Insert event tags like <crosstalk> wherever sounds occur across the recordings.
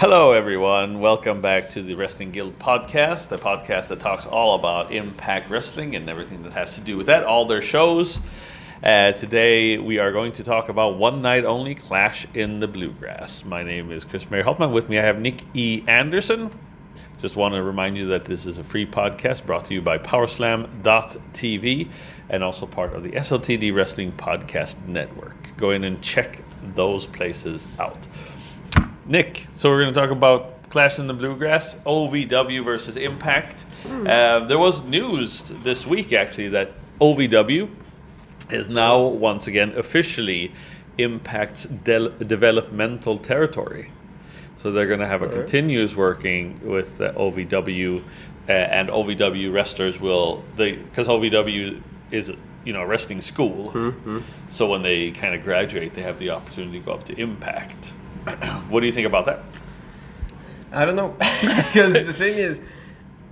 Hello, everyone. Welcome back to the Wrestling Guild podcast, a podcast that talks all about Impact Wrestling and everything that has to do with that, all their shows. Uh, today, we are going to talk about One Night Only Clash in the Bluegrass. My name is Chris Mayer Holtman. With me, I have Nick E. Anderson. Just want to remind you that this is a free podcast brought to you by Powerslam.tv and also part of the SLTD Wrestling Podcast Network. Go in and check those places out. Nick, so we're going to talk about Clash in the Bluegrass, OVW versus Impact. Uh, there was news this week actually that OVW is now once again officially Impact's del- developmental territory. So they're going to have a continuous working with uh, OVW, uh, and OVW wrestlers will they because OVW is you know a wrestling school. So when they kind of graduate, they have the opportunity to go up to Impact. What do you think about that? I don't know <laughs> because the thing is,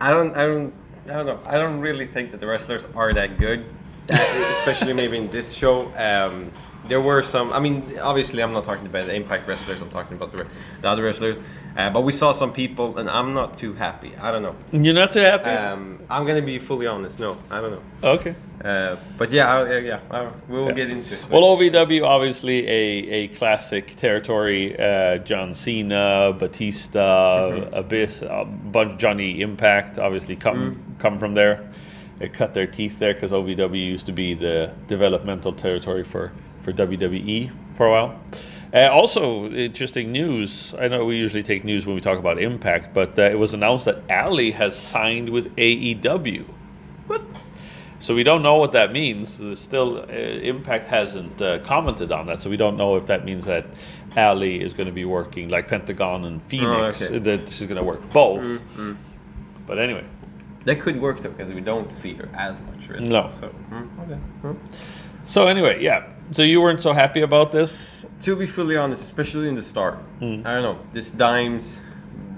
I don't, I don't, I don't know. I don't really think that the wrestlers are that good, especially maybe in this show. Um, there were some. I mean, obviously, I'm not talking about the Impact wrestlers. I'm talking about the, the other wrestlers. Uh, but we saw some people, and I'm not too happy. I don't know. You're not too happy? Um, I'm gonna be fully honest. No, I don't know. okay. Uh, but yeah, I, yeah, yeah. I, we'll get into it. Well, OVW obviously a, a classic territory. Uh, John Cena, Batista, Mm-hmm. Abyss, a bunch Johnny Impact obviously come Mm. come from there. They cut their teeth there because OVW used to be the developmental territory for for WWE for a while. Uh, also, interesting news. I know we usually take news when we talk about Impact, but uh, it was announced that Allie has signed with AEW. What? So we don't know what that means. There's Still, uh, Impact hasn't uh, commented on that, so we don't know if that means that Allie is going to be working like Pentagon and Fenix. okay. That she's going to work both. But anyway, that could work though because we don't see her as much. Really. No. So mm, okay. Mm. so anyway, yeah. So you weren't so happy about this? To be fully honest, especially in the start, Hmm. I don't know. This dimes,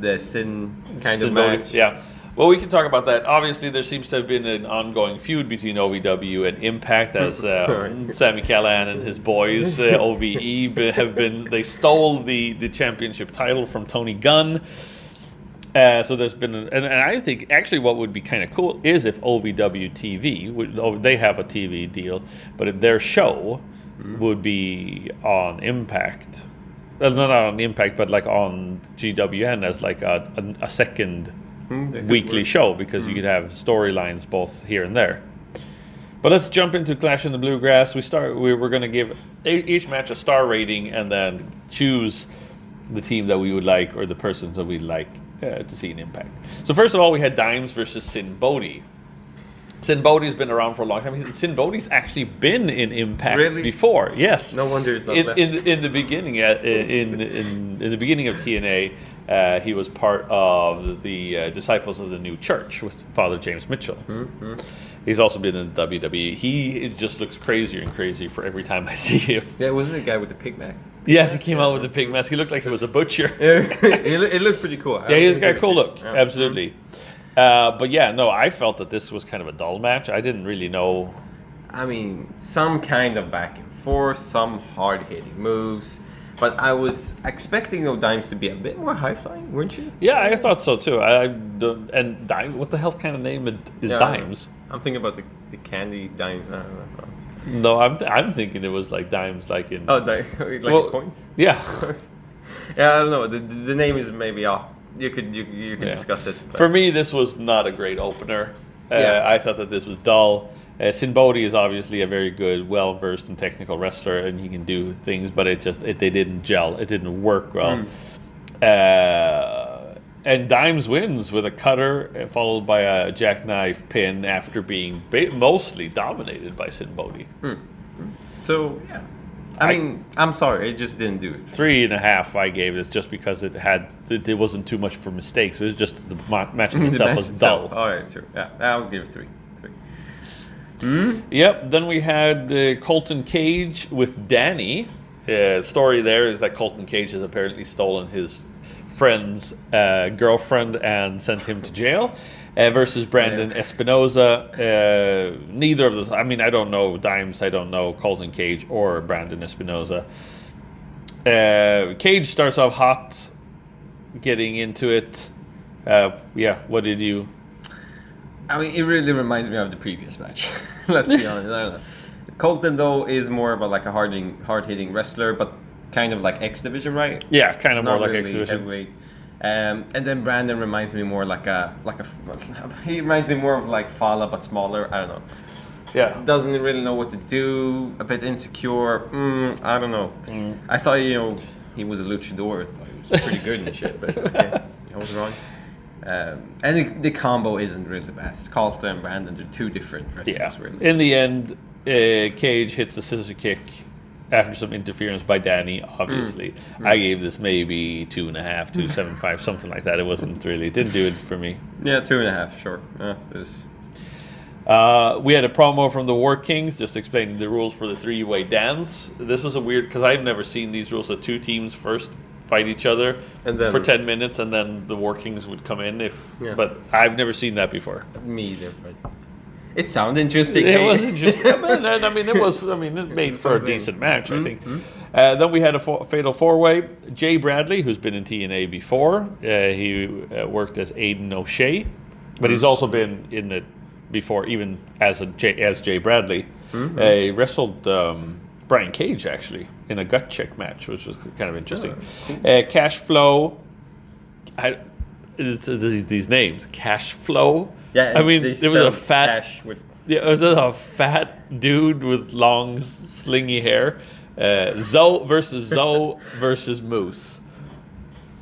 the sin kind of match. Yeah. Well, we can talk about that. Obviously, there seems to have been an ongoing feud between OVW and Impact, as <laughs> uh. Sami Callihan and his boys, uh, <laughs> OVE, have been. They stole the the championship title from Tony Gunn. Uh, so there's been, an, and, and I think actually what would be kind of cool is if OVW TV, would, oh, they have a TV deal, but if their show would be on Impact, well, not on Impact, but like on GWN as like a, a, a second Hmm, weekly work. show because you could have storylines both here and there. But let's jump into Clash in the Bluegrass. We start. We, we're going to give e- each match a star rating and then choose the team that we would like or the persons that we'd like uh, to see in Impact. So first of all, we had Dimes versus Sinn Bodhi. Sinn Bodhi's been around for a long time. Sinn Bodhi's actually been in Impact Really? before. Yes. No wonder it's not in, in in the beginning at in in in the beginning of TNA, uh, he was part of the uh, Disciples of the New Church with Father James Mitchell. Mm-hmm. He's also been in WWE. He it just looks crazier and crazier for every time I <laughs> see him. Yeah, wasn't the guy with the pig mask? Yes, he came out with the pig mask. He looked like he was a butcher. <laughs> it, loo- it looked pretty cool. Yeah, he's got a cool look. Yeah. Absolutely. Uh, but yeah, no, I felt that this was kind of a dull match. I didn't really know. I mean, some kind of back and forth, some hard hitting moves. But I was expecting those dimes to be a bit more high flying, weren't you? Yeah, I thought so too. I, I and Dimes. What the hell kind of name is Yeah, Dimes? I'm thinking about the, the candy dime. I. No, I'm I'm thinking it was like Dimes, like in. Oh, dime, <laughs> like Well, coins? Yeah. <laughs> yeah, I don't know. The, the the name is maybe off. You could you, you could Yeah. discuss it. but- For me, this was not a great opener. Uh, Yeah. I thought that this was dull. Uh, Sinn Bodhi is obviously a very good, well versed and technical wrestler, and he can do things, but it just it, they didn't gel. It didn't work well. Mm. Uh, and Dimes wins with a cutter, uh, followed by a jackknife pin after being ba- mostly dominated by Sinn Bodhi. So yeah, I, I- mean, I'm sorry, it just didn't do it. Three and a half I gave it just because it had it, it wasn't too much for mistakes. It was just the ma- <laughs> match in The itself match was itself. dull. All right, sure. Yeah, I'll give it three. Three. Yep. Then we had uh, Colton Cage with Danny. Uh, story there is that Colton Cage has apparently stolen his friend's uh, girlfriend and sent him to jail. Uh, versus Brandon Espinoza. Uh, neither of those. I mean, I don't know Dimes. I don't know Colton Cage or Brandon Espinoza. Uh, Cage starts off hot, getting into it. Uh, yeah. What did you? I mean, it really reminds me of the previous match. <laughs> Let's be honest. I don't know. Colton though is more of a like a hard hard hitting wrestler, but kind of like X division, right? Yeah, kind of more like really exhibition. heavyweight. Um, and then Brandon reminds me more like a like a he reminds me more of like Fala but smaller. I don't know. Yeah. Doesn't really know what to do. A bit insecure. Mm, I don't know. Mm. I thought you know he was a luchador. I thought he was pretty good and shit, but okay, <laughs> I was wrong. Um, and the, the combo isn't really the best. Carlton and Brandon are two different wrestlers, Yeah. really. In the end, uh, Cage hits a scissor kick after some interference by Danny. Obviously, I gave this maybe two and a half, two <laughs> seven five, something like that. It wasn't really it didn't do it for me. yeah, two and a half, sure. Yeah, Uh, we had a promo from the War Kings just explaining the rules for the three way dance. This was a weird because I've never seen these rules that two teams first fight each other And then- for ten minutes and then the War Kings would come in if. Yeah. But I've never seen that before. me either, but it sounded interesting. It hey? was interesting. I mean, and- I mean, it was. I mean, it <laughs> made for a decent match, I think. Mhm. Uh, then we had a fo- fatal four-way. Jay Bradley, who's been in TNA before, uh, he uh, worked as Aiden O'Shea, but he's also been in it before, even as a Jay, as Jay Bradley. Mm-hmm. Uh, he wrestled um, Brian Cage actually in a gut check match, which was kind of interesting. uh, Cash Flow. I, these names, Cash Flow. Yeah, I mean, there was a fat with yeah, it was a fat dude with long, slingy hair. Uh, Zoe versus Zoe versus Moose.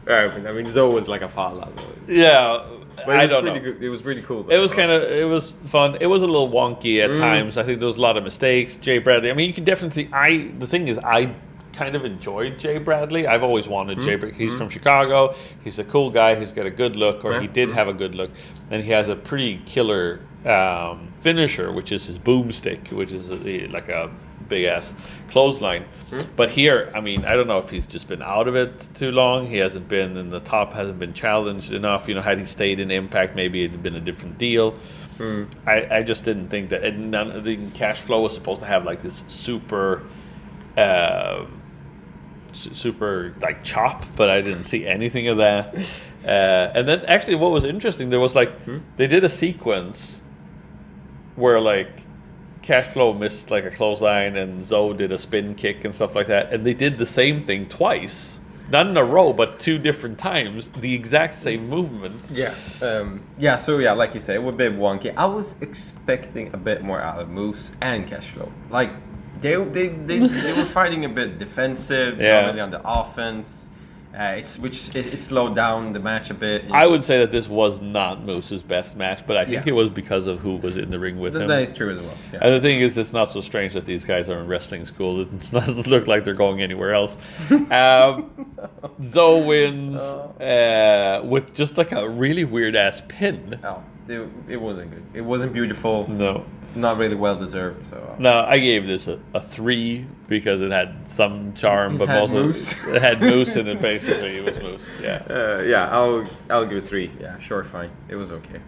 Uh, I mean, Zoe was like a Fala. though. Yeah, But it I don't know. Good. It was really cool. It was kind of it was fun. It was a little wonky at Mm. times. I think there was a lot of mistakes. Jay Bradley. I mean, you can definitely. I the thing is, I kind of enjoyed Jay Bradley. I've always wanted hmm? Jay. Bradley. He's hmm? from Chicago. He's a cool guy. He's got a good look, or Yeah. he did hmm? have a good look, and he has a pretty killer um, finisher, which is his boomstick, which is a, like a big ass clothesline. But here, I mean, I don't know if he's just been out of it too long. He hasn't been in the top, hasn't been challenged enough. You know, had he stayed in Impact, maybe it'd been a different deal. I, I just didn't think that. And none of the cash flow was supposed to have like this super, uh, super like chop, but I didn't see anything of that. Uh, and then actually, what was interesting, there was like they did a sequence where like cash flow missed like a clothesline and Zoe did a spin kick and stuff like that, and they did the same thing twice. Not in a row, but two different times, the exact same movement. Yeah. Um, yeah. So yeah, like you said, it was a bit wonky. I was expecting a bit more out of Moose and Cashflow. Like they they they, <laughs> they were fighting a bit defensive, Yeah. not really on the offense. Uh, it's which it, it slowed down the match a bit. I would say that this was not Moose's best match, but I think Yeah. it was because of who was in the ring with Th- him. that is true as well. Yeah. And the thing is, it's not so strange that these guys are in wrestling school. It doesn't <laughs> look like they're going anywhere else. <laughs> Um, Zoe wins uh, with just like a really weird ass pin. Oh, it, it wasn't good. It wasn't beautiful. No, Not really well deserved. So. uh, no, I gave this a, a three because it had some charm, It but also moose. <laughs> it had moose in it. <laughs> Basically, it was moose. Yeah, Uh, yeah, I'll I'll give it three. Yeah, sure, fine. It was okay.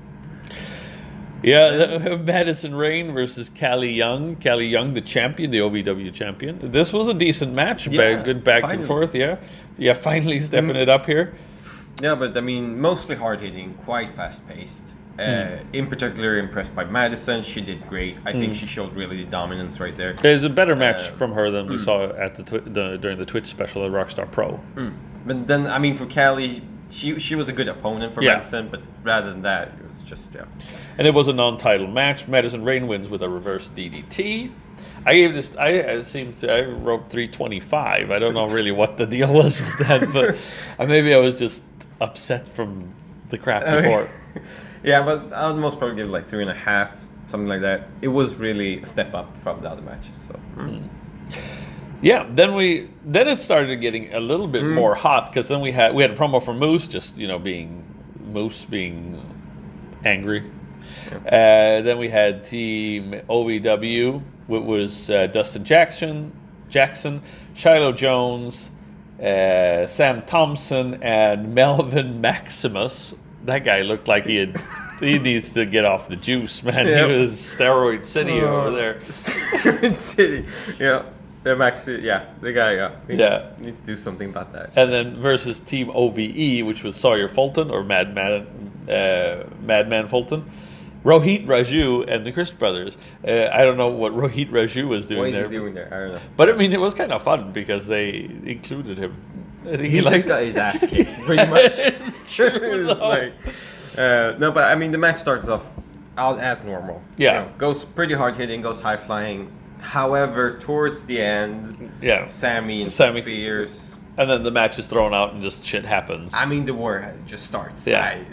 yeah. Madison Rayne versus Callie Young. Callie Young, the champion, the OVW champion. This was a decent match. Yeah, good back finally. and forth. Yeah, yeah. Finally stepping Mm. it up here. Yeah, but I mean, mostly hard hitting, quite fast paced. Uh, in particular, impressed by Madison. She did great. I think she showed really the dominance right there. It was a better match Uh, from her than we saw at the, twi- the during the Twitch special at Rockstar Pro. Mm. But then, I mean, for Callie, she she was a good opponent for Yeah. Madison. But rather than that, it was just yeah. And it was a non-title match. Madison Rayne wins with a reverse DDT. I gave this. I it seems I wrote 325. I don't know <laughs> really what the deal was with that, but <laughs> uh, maybe I was just upset from the crap before. <laughs> yeah, but I would most probably give like three and a half, something like that. It was really a step up from the other matches. So mm. Yeah, then we then it started getting a little bit Mm. more hot because then we had we had a promo for Moose, just you know being Moose being angry. Uh, then we had Team OVW, which was uh, Dustin Jackson, Jackson, Shiloh Jones, uh, Sam Thompson, and <laughs> Melvin Maximus. That guy looked like he had. he <laughs> needs to get off the juice, man. Yep. He was steroid city over there. <laughs> Steroid City. Yeah. The Max, yeah, the guy, yeah. We Yeah. Need to do something about that. and then versus Team OVE, which was Sawyer Fulton or Madman uh, Madman Fulton, Rohit Raju and the Crist brothers. Uh, I don't know what Rohit Raju was doing What is there, he doing there? I don't know. but I mean it was kind of fun because they included him. I think He, liked- just got his ass kicked, <laughs> pretty much. it's true. <laughs> Like, uh, no, but I mean, the match starts off as normal. Yeah. goes pretty hard hitting, goes high flying. However, towards the end, yeah, Sammy Sammy- interferes. And then the match is thrown out and just shit happens. I mean, the war just starts. Yeah. I-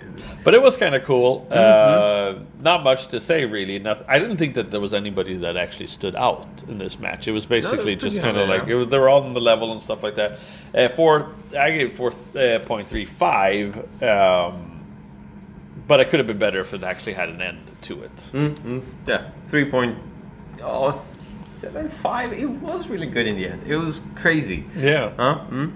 But it was kind of cool. Uh, Mm-hmm. not much to say, really. Noth- I didn't think that there was anybody that actually stood out in this match. It was basically pretty just kind of like it was, they were all on the level and stuff like that. Uh, four, I gave four uh, point three five, um, but it could have been better if it actually had an end to it. Mhm. Yeah, three point oh seven five. It was really good in the end. It was crazy. Yeah. Huh? Mm?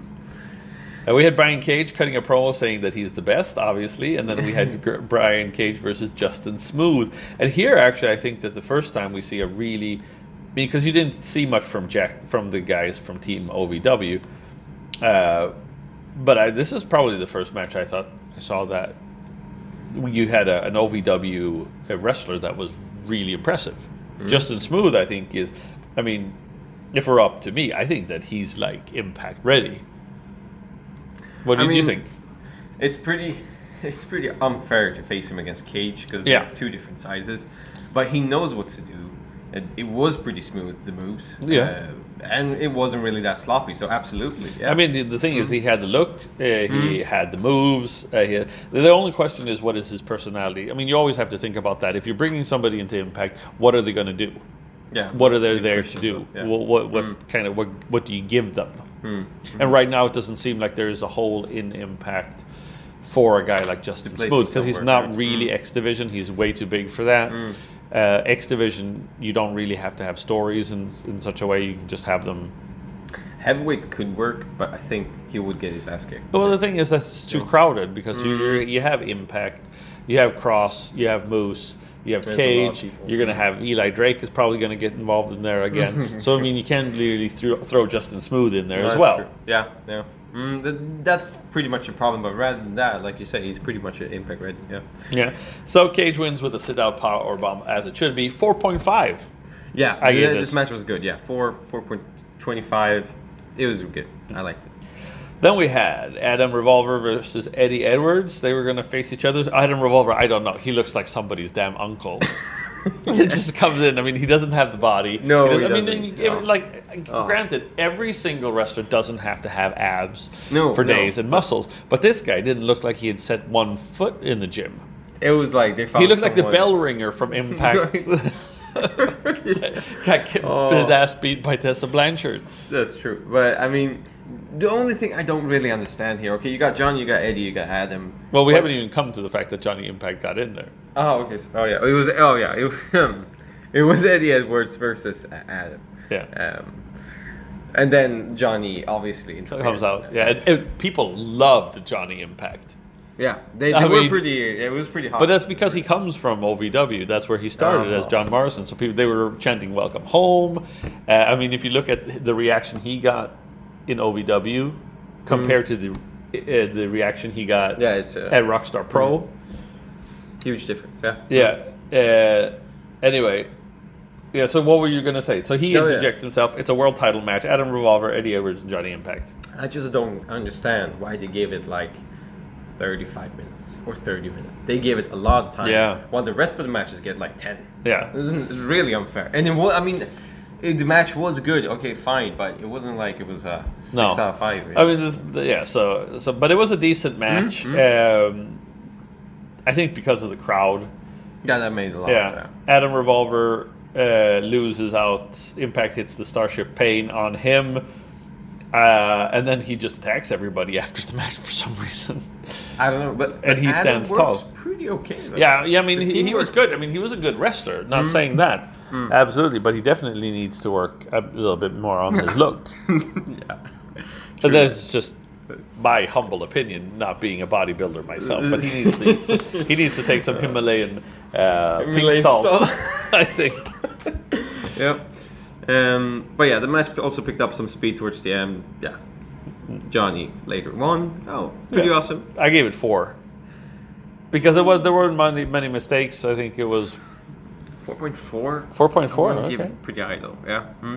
Uh, we had Brian Cage cutting a promo saying that he's the best, obviously, and then we had <laughs> Brian Cage versus Justin Smooth. And here, actually, I think that the first time we see a really, I mean, because you didn't see much from Jack from the guys from Team OVW, uh, but I, this is probably the first match I thought I saw that you had a, an OVW wrestler that was really impressive. Mm-hmm. Justin Smooth, I think, is, I mean, if we're up to me, I think that he's like impact ready. What I do you mean, think? It's pretty. It's pretty unfair to face him against Cage because Yeah. they're two different sizes, but he knows what to do. It, it was pretty smooth the moves. Yeah. uh, and it wasn't really that sloppy. So absolutely, yeah. I mean, the, the thing is, he had the look, uh, he had the moves. Uh, he had, the only question is, what is his personality? I mean, you always have to think about that. If you're bringing somebody into Impact, what are they going to do? yeah. What are they there to do? yeah. What, what, what Mm. kind of what, what do you give them? Mm. And right now, it doesn't seem like there is a hole in Impact for a guy like Justin Smooth because he's not right? really Mm. X Division. He's way too big for that. Mm. Uh, X Division, you don't really have to have stories in, in such a way. You can just have them. Heavyweight could work, but I think he would get his ass kicked. Well, the thing is that's too crowded because you Mm. you have Impact, you have Kross, you have Moose, you have There's a lot of Cage. You're going to have Eli Drake is probably going to get involved in there again. <laughs> so I mean, you can't really throw, throw Justin Smooth in there No, as well. true. Yeah, yeah. Mm, th- that's pretty much a problem. But rather than that, like you say, he's pretty much an impact right? Yeah. Yeah. So Cage wins with a sit out power bomb as it should be. Four point five. Yeah, I yeah, this this- match was good. Yeah, four four point twenty five. It was good. I liked it. Then we had Adam Revolver versus Eddie Edwards. They were going to face each other. Adam Revolver, I don't know. He looks like somebody's damn uncle. <laughs> It just comes in. I mean, he doesn't have the body. No, doesn't- he I mean, doesn't. then you give- No. like, Oh. granted, every single wrestler doesn't have to have abs No, for no. days and muscles, but this guy didn't look like he had set one foot in the gym. It was like they found. He looked like the bell ringer from <laughs> Impact. <laughs> Got ki- Oh. his ass beat by Tessa Blanchard. That's true, but I mean, the only thing I don't really understand here. Okay, you got John, you got Eddie, you got Adam. Well, we But- haven't even come to the fact that Johnny Impact got in there. Oh, okay. so- oh, yeah. It was. Oh, yeah. It, <laughs> um, it was Eddie Edwards versus Adam. Yeah. Um, and then Johnny obviously comes out. Yeah, and, and people loved Johnny Impact, Yeah, they, they I were mean- pretty. It was pretty hot. but that's because he comes from OVW. That's where he started as Oh. John Morrison. So people they were chanting "Welcome home." Uh, I mean, if you look at the reaction he got in OVW compared to the uh, the reaction he got yeah, it's a at Rockstar Pro, huge difference. Yeah. yeah. Uh, anyway. Yeah, so what were you going to say? So he Oh, yeah. interjects himself. It's a world title match. Adam Revolver, Eddie Edwards, and Johnny Impact. I just don't understand why they gave it like 35 minutes or 30 minutes. They gave it a lot of time. Yeah. While the rest of the matches get like 10. Yeah. Isn't it's really unfair? And then what, I mean, the match was good. Okay, fine, but it wasn't like it was a six No. out of five. I mean, the, the, yeah. So, so, but it was a decent match. Mhm. Um, I think because of the crowd. Yeah, that made a lot. Yeah. Adam Revolver uh, loses out. Impact hits the Starship Pain on him. Uh, and then he just attacks everybody <laughs> after the match for some reason. I don't know, but And he Adam stands tall. Pretty okay. though. Yeah, yeah. I mean, he, he was good. I mean, he was a good wrestler. Not saying that, absolutely, but he definitely needs to work a little bit more on his <laughs> look. yeah. And that's just my humble opinion, not being a bodybuilder myself. But he <laughs> needs to, he needs to take some Himalayan, uh, pink Himalayan salt. <laughs> I think. Yep. Um, but yeah, the match also picked up some speed towards the end. Yeah. Johnny later won. Oh, pretty Yeah. awesome. I gave it four because it was there weren't many many mistakes. I think it was 4.4. four point four. Okay. Pretty high though. Yeah. Hmm.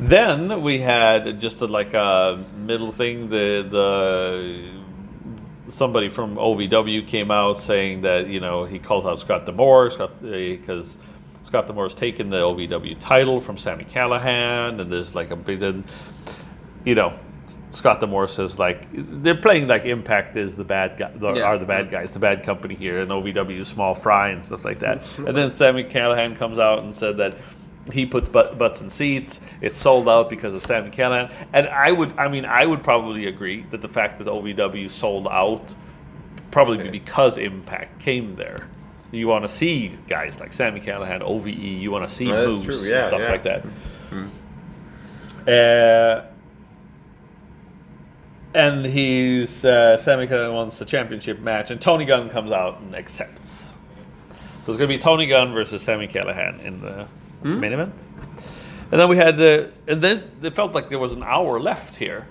Then we had just a, like a middle thing. The the somebody from OVW came out saying that you know he calls out Scott D'Amore Scott because Scott D'Amore's taken the OVW title from Sami Callihan, and there's like a big, you know. Scott D'Amore says like they're playing like Impact is the bad guy, the, Yeah. are the bad guys, the bad company here, and OVW small fry and stuff like that. And then Sami Callihan comes out and said that he puts butt, butts in seats. It's sold out because of Sami Callihan. And I would, I mean, I would probably agree that the fact that OVW sold out probably Okay. because Impact came there. You want to see guys like Sami Callihan, OVE. You want to see moves yeah, stuff yeah. like that. Uh, and he's uh, Sami Callihan wants a championship match, and Tony Gunn comes out and accepts. So it's going to be Tony Gunn versus Sami Callihan in the Hmm? main event. And then we had the, and then it felt like there was an hour left here.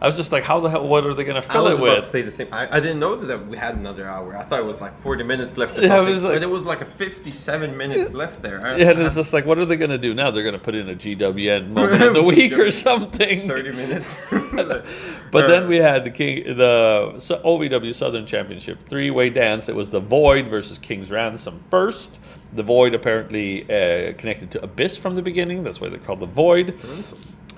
I was just like, how the hell? What are they going to I fill was it about with? to say the same. I, I didn't know that we had another hour. I thought it was like 40 minutes left or Yeah, it something. was like- but it was like a 57 minutes left there. I- Yeah, and I it's had just like, what are they going to do now? They're going to put in a GWN <laughs> moment of the week or something. 30 minutes. <laughs> But then we had the King, the OVW Southern Championship three-way dance. It was the Void versus King's Ransom first. The Void apparently uh, connected to Abyss from the beginning. That's why they're called the Void.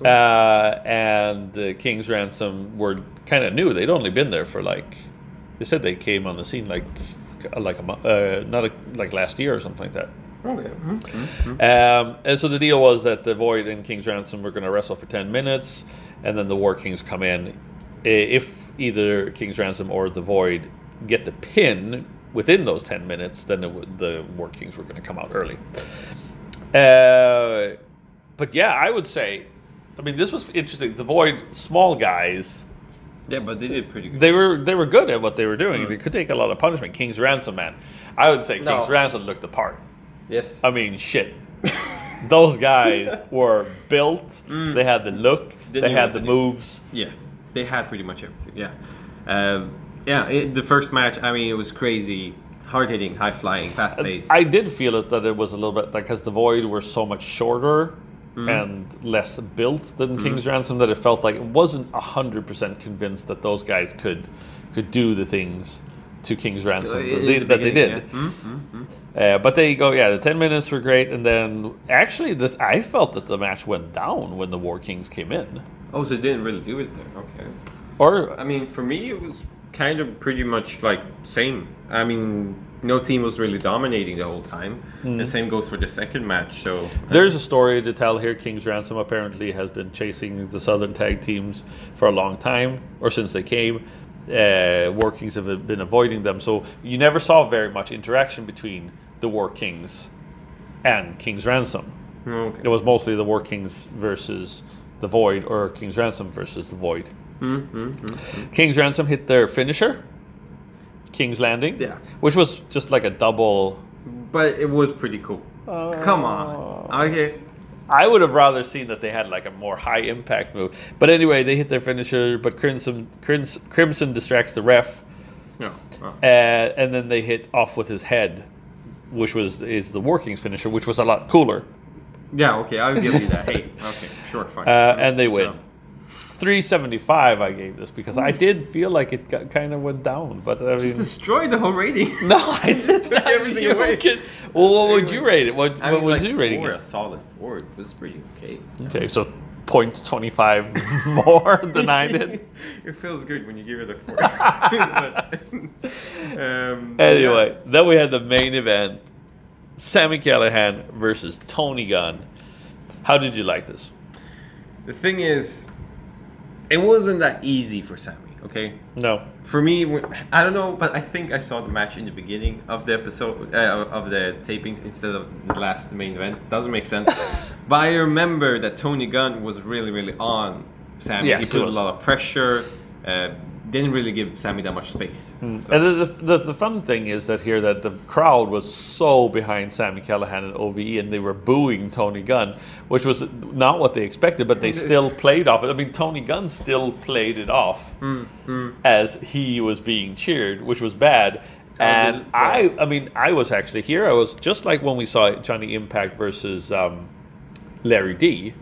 Uh, and uh, King's Ransom were kind of new. They'd only been there for like they said they came on the scene like like a uh, not a, like last year or something like that. Okay. mhm, mhm. Um, and so the deal was that the Void and King's Ransom were going to wrestle for 10 minutes, and then the War Kings come in. If either King's Ransom or the Void get the pin within those 10 minutes, then it the War Kings were going to come out early. Uh, but yeah, I would say, I mean, this was interesting. The Void, small guys, Yeah, but they did pretty good. they were they were good at what they were doing. They could take a lot of punishment. King's Ransom, man, I would say No. King's Ransom looked the part. yes. I mean, shit. Those guys <laughs> were built. Mm. They had the look. They they had the moves. Yeah, they had pretty much everything. Yeah, um, yeah. It, the first match, I mean, it was crazy, hard hitting, high flying, fast paced. I did feel it that it was a little bit like because the Void were so much shorter Mm-hmm. and less built than mm. King's Ransom that it felt like it wasn't hundred percent convinced that those guys could could do the things to King's Ransom uh, that they, that they did. Mm, mm, uh, but there you go. Yeah, the ten minutes were great, and then actually, this I felt that the match went down when the War Kings came in. Oh, so they didn't really do it there. Okay. Or I mean, for me, it was kind of pretty much like same. I mean, no team was really dominating the whole time. The same goes for the second match. So uh, There's a story to tell here. King's Ransom apparently has been chasing the Southern tag teams for a long time, or since they came. Uh, War Kings have been avoiding them, so you never saw very much interaction between the War Kings and King's Ransom. okay. It was mostly the War Kings versus the Void, or King's Ransom versus the Void. Mm-hmm. King's Ransom hit their finisher, King's Landing, Yeah. which was just like a double. But it was pretty cool. Come on. Okay. I would have rather seen that they had like a more high impact move. But anyway, they hit their finisher, but Crimson Crimson, Crimson distracts the ref, No. Oh. uh, and then they hit off with his head, which was is the War Kings finisher, which was a lot cooler. Yeah. Okay. I'll give you that. hey. Okay. Sure. Fine. Uh, and they win. No. 375 I gave this because I did feel like it got, kind of went down, but I mean, Just destroyed the whole rating. <laughs> no, I just took <laughs> everything away. Well, what would you rate it? What, I what mean, was like you rating four, it? a solid four. It was pretty okay. Okay, so 0.25 <laughs> more than I did. it feels good when you give it a four. But, um, Anyway, then we had the main event Sami Callihan versus Tony Gunn. How did you like this? The thing is, it wasn't that easy for Sammy. Okay, No. for me, I don't know, but I think I saw the match in the beginning of the episode uh, of the tapings instead of the last main event. Doesn't make sense. <laughs> but I remember that Tony Gunn was really, really on Sammy. Yes, he he put a lot of pressure. Uh, didn't really give Sammy that much space. Hmm. So- And the, the, the fun thing is that here that the crowd was so behind Sami Callihan and OVE, and they were booing Tony Gunn, which was not what they expected, but they <laughs> still played off it. I mean, Tony Gunn still played it off hmm, hmm. as he was being cheered, which was bad. And the- I, I mean, I was actually here. I was just like when we saw Johnny Impact versus um, Larry D.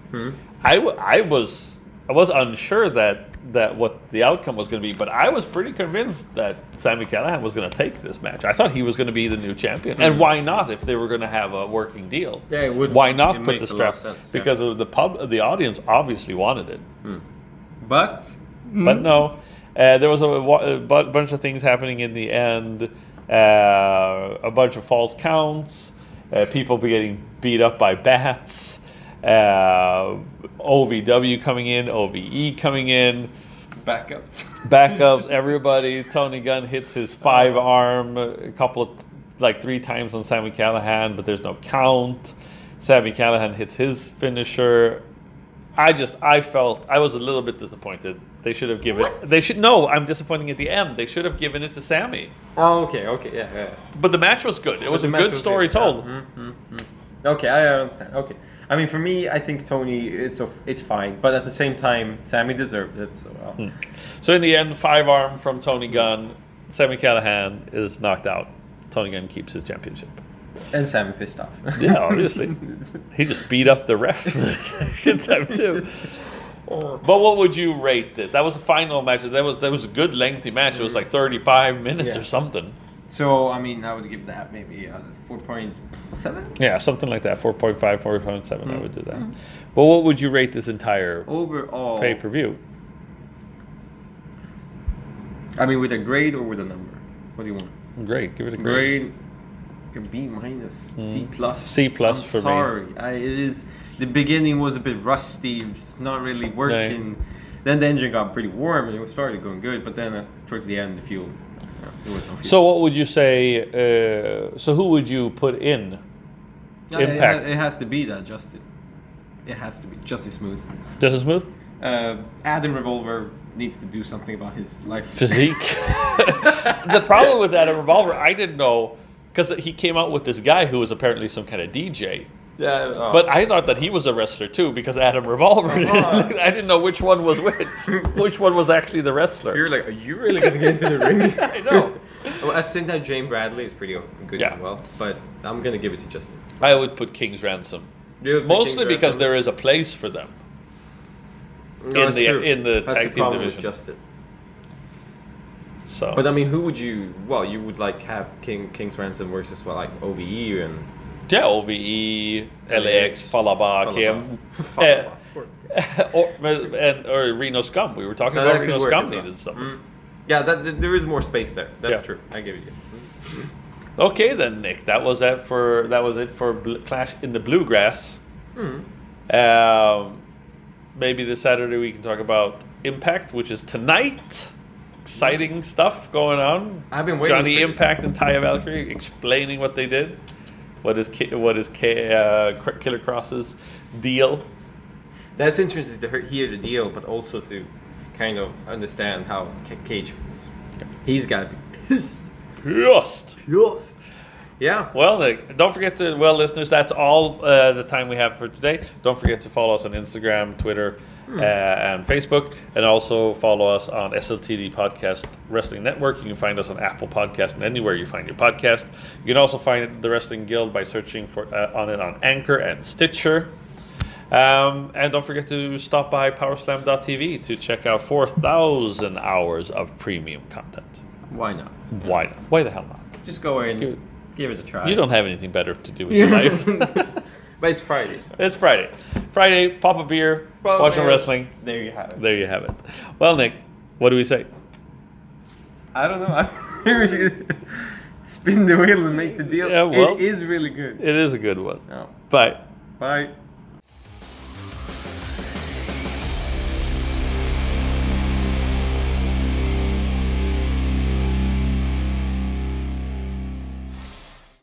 I, w- I was I was unsure that that what the outcome was going to be, but I was pretty convinced that Sami Callihan was going to take this match. I thought he was going to be the new champion, and why not if they were going to have a working deal? Yeah, it would- Why not put the strap? sense, yeah. Because of the pub, the audience obviously wanted it, But but no. Uh, there was a, a bunch of things happening in the end. Uh, a bunch of false counts. Uh, people be getting beat up by bats. Uh, OVW coming in. OVE coming in. backups. Backups. <laughs> Everybody. Tony Gunn hits his five uh-huh. arm a couple of like three times on Sami Callihan, but there's no count. Sami Callihan hits his finisher. I just I felt I was a little bit disappointed. They should have given they should no, I'm disappointing at the end. They should have given it to Sammy. oh, okay, okay, yeah, yeah. But the match was good. It was a good was story good, yeah. told. Mm-hmm, mm-hmm. Okay, I understand. Okay, I mean, for me, I think Tony, it's a, it's fine, but at the same time, Sammy deserved it. So well. So in the end, five arm from Tony Gunn. Sami Callihan is knocked out. Tony Gunn keeps his championship. and Sammy pissed off. Yeah, obviously. he just beat up the ref <laughs> second time too. But what would you rate this? That was the final match. That was that was a good lengthy match. It was like 35 minutes Yeah. or something. So I mean, I would give that maybe uh, four point seven Yeah, something like that. 4.5, 4.7, I would do that. But what would you rate this entire overall. pay per view? I mean, with a grade or with a number? What do you want? Great, give it a grade. Grade. A B minus, C plus. C plus I'm for me. sorry. It is. The beginning was a bit rusty. It's not really working. Then the engine got pretty warm and it started going good. But then uh, towards the end, the fuel. So what would you say? Uh, so who would you put in? Yeah, it, Impact. has, it has to be that Justin. It has to be just as smooth. Just as smooth Uh, Adam Revolver needs to do something about his life. physique. <laughs> <laughs> the problem with that Revolver, I didn't know because he came out with this guy who was apparently some kind of DJ. Yeah, uh, But I thought that he was a wrestler too because Adam Revolver. <laughs> I didn't know which one was which. <laughs> Which one was actually the wrestler? you're like, are you really gonna get into the ring? <laughs> I know. Well, at the same time, Jay Bradley is pretty good Yeah. as well. But I'm gonna give it to Justin. I would put King's Ransom. You would put Mostly King because Ransom? there is a place for them. No, in that's the- true. in the That's tag the team problem division. With Justin. So But I mean, who would you? Well, you would like have King King's Ransom versus well, like OVE and yeah, OVE, LAX, Fallah Bahh, KM, <laughs> Fallah Bahh. eh, or, and, or Reno Scum. We were talking No, about Reno Scum well. needed something. Mm. Yeah, that, there is more space there. That's Yeah. true. I give you. Okay then, Nick. That was that for that was it for Bl- Clash in the Bluegrass. Mm. Um, maybe this Saturday we can talk about Impact, which is tonight. Exciting stuff going on. I've been waiting Johnny. Impact and Taya Valkyrie explaining what they did. What is Ki- what is K- uh, Killer Kross's deal? That's interesting to hear- the deal, but also to kind of understand how Ca- Cage feels. He's got to be pissed. Just. Pissed. Yeah. Well, don't forget to, well, listeners, that's all uh, the time we have for today. Don't forget to follow us on Instagram, Twitter, uh, and Facebook, and also follow us on SLTD Podcast Wrestling Network. You can find us on Apple Podcast and anywhere you find your podcast. You can also find the Wrestling Guild by searching for uh, on it on Anchor and Stitcher. Um, and don't forget to stop by Powerslam.tv to check out 4,000 hours of premium content. Why not? Why not? Why the hell not? Just go in, Give- give it a try. You don't have anything better to do with <laughs> your life. <laughs> but it's Friday. So. It's Friday. Friday, pop a beer, Well, watch some wrestling. There you have it. There you have it. Well, Nick, what do we say? I don't know. <laughs> I think we should spin the wheel and make the deal. Yeah, well- it is really good. It is a good one. No. Bye. Bye.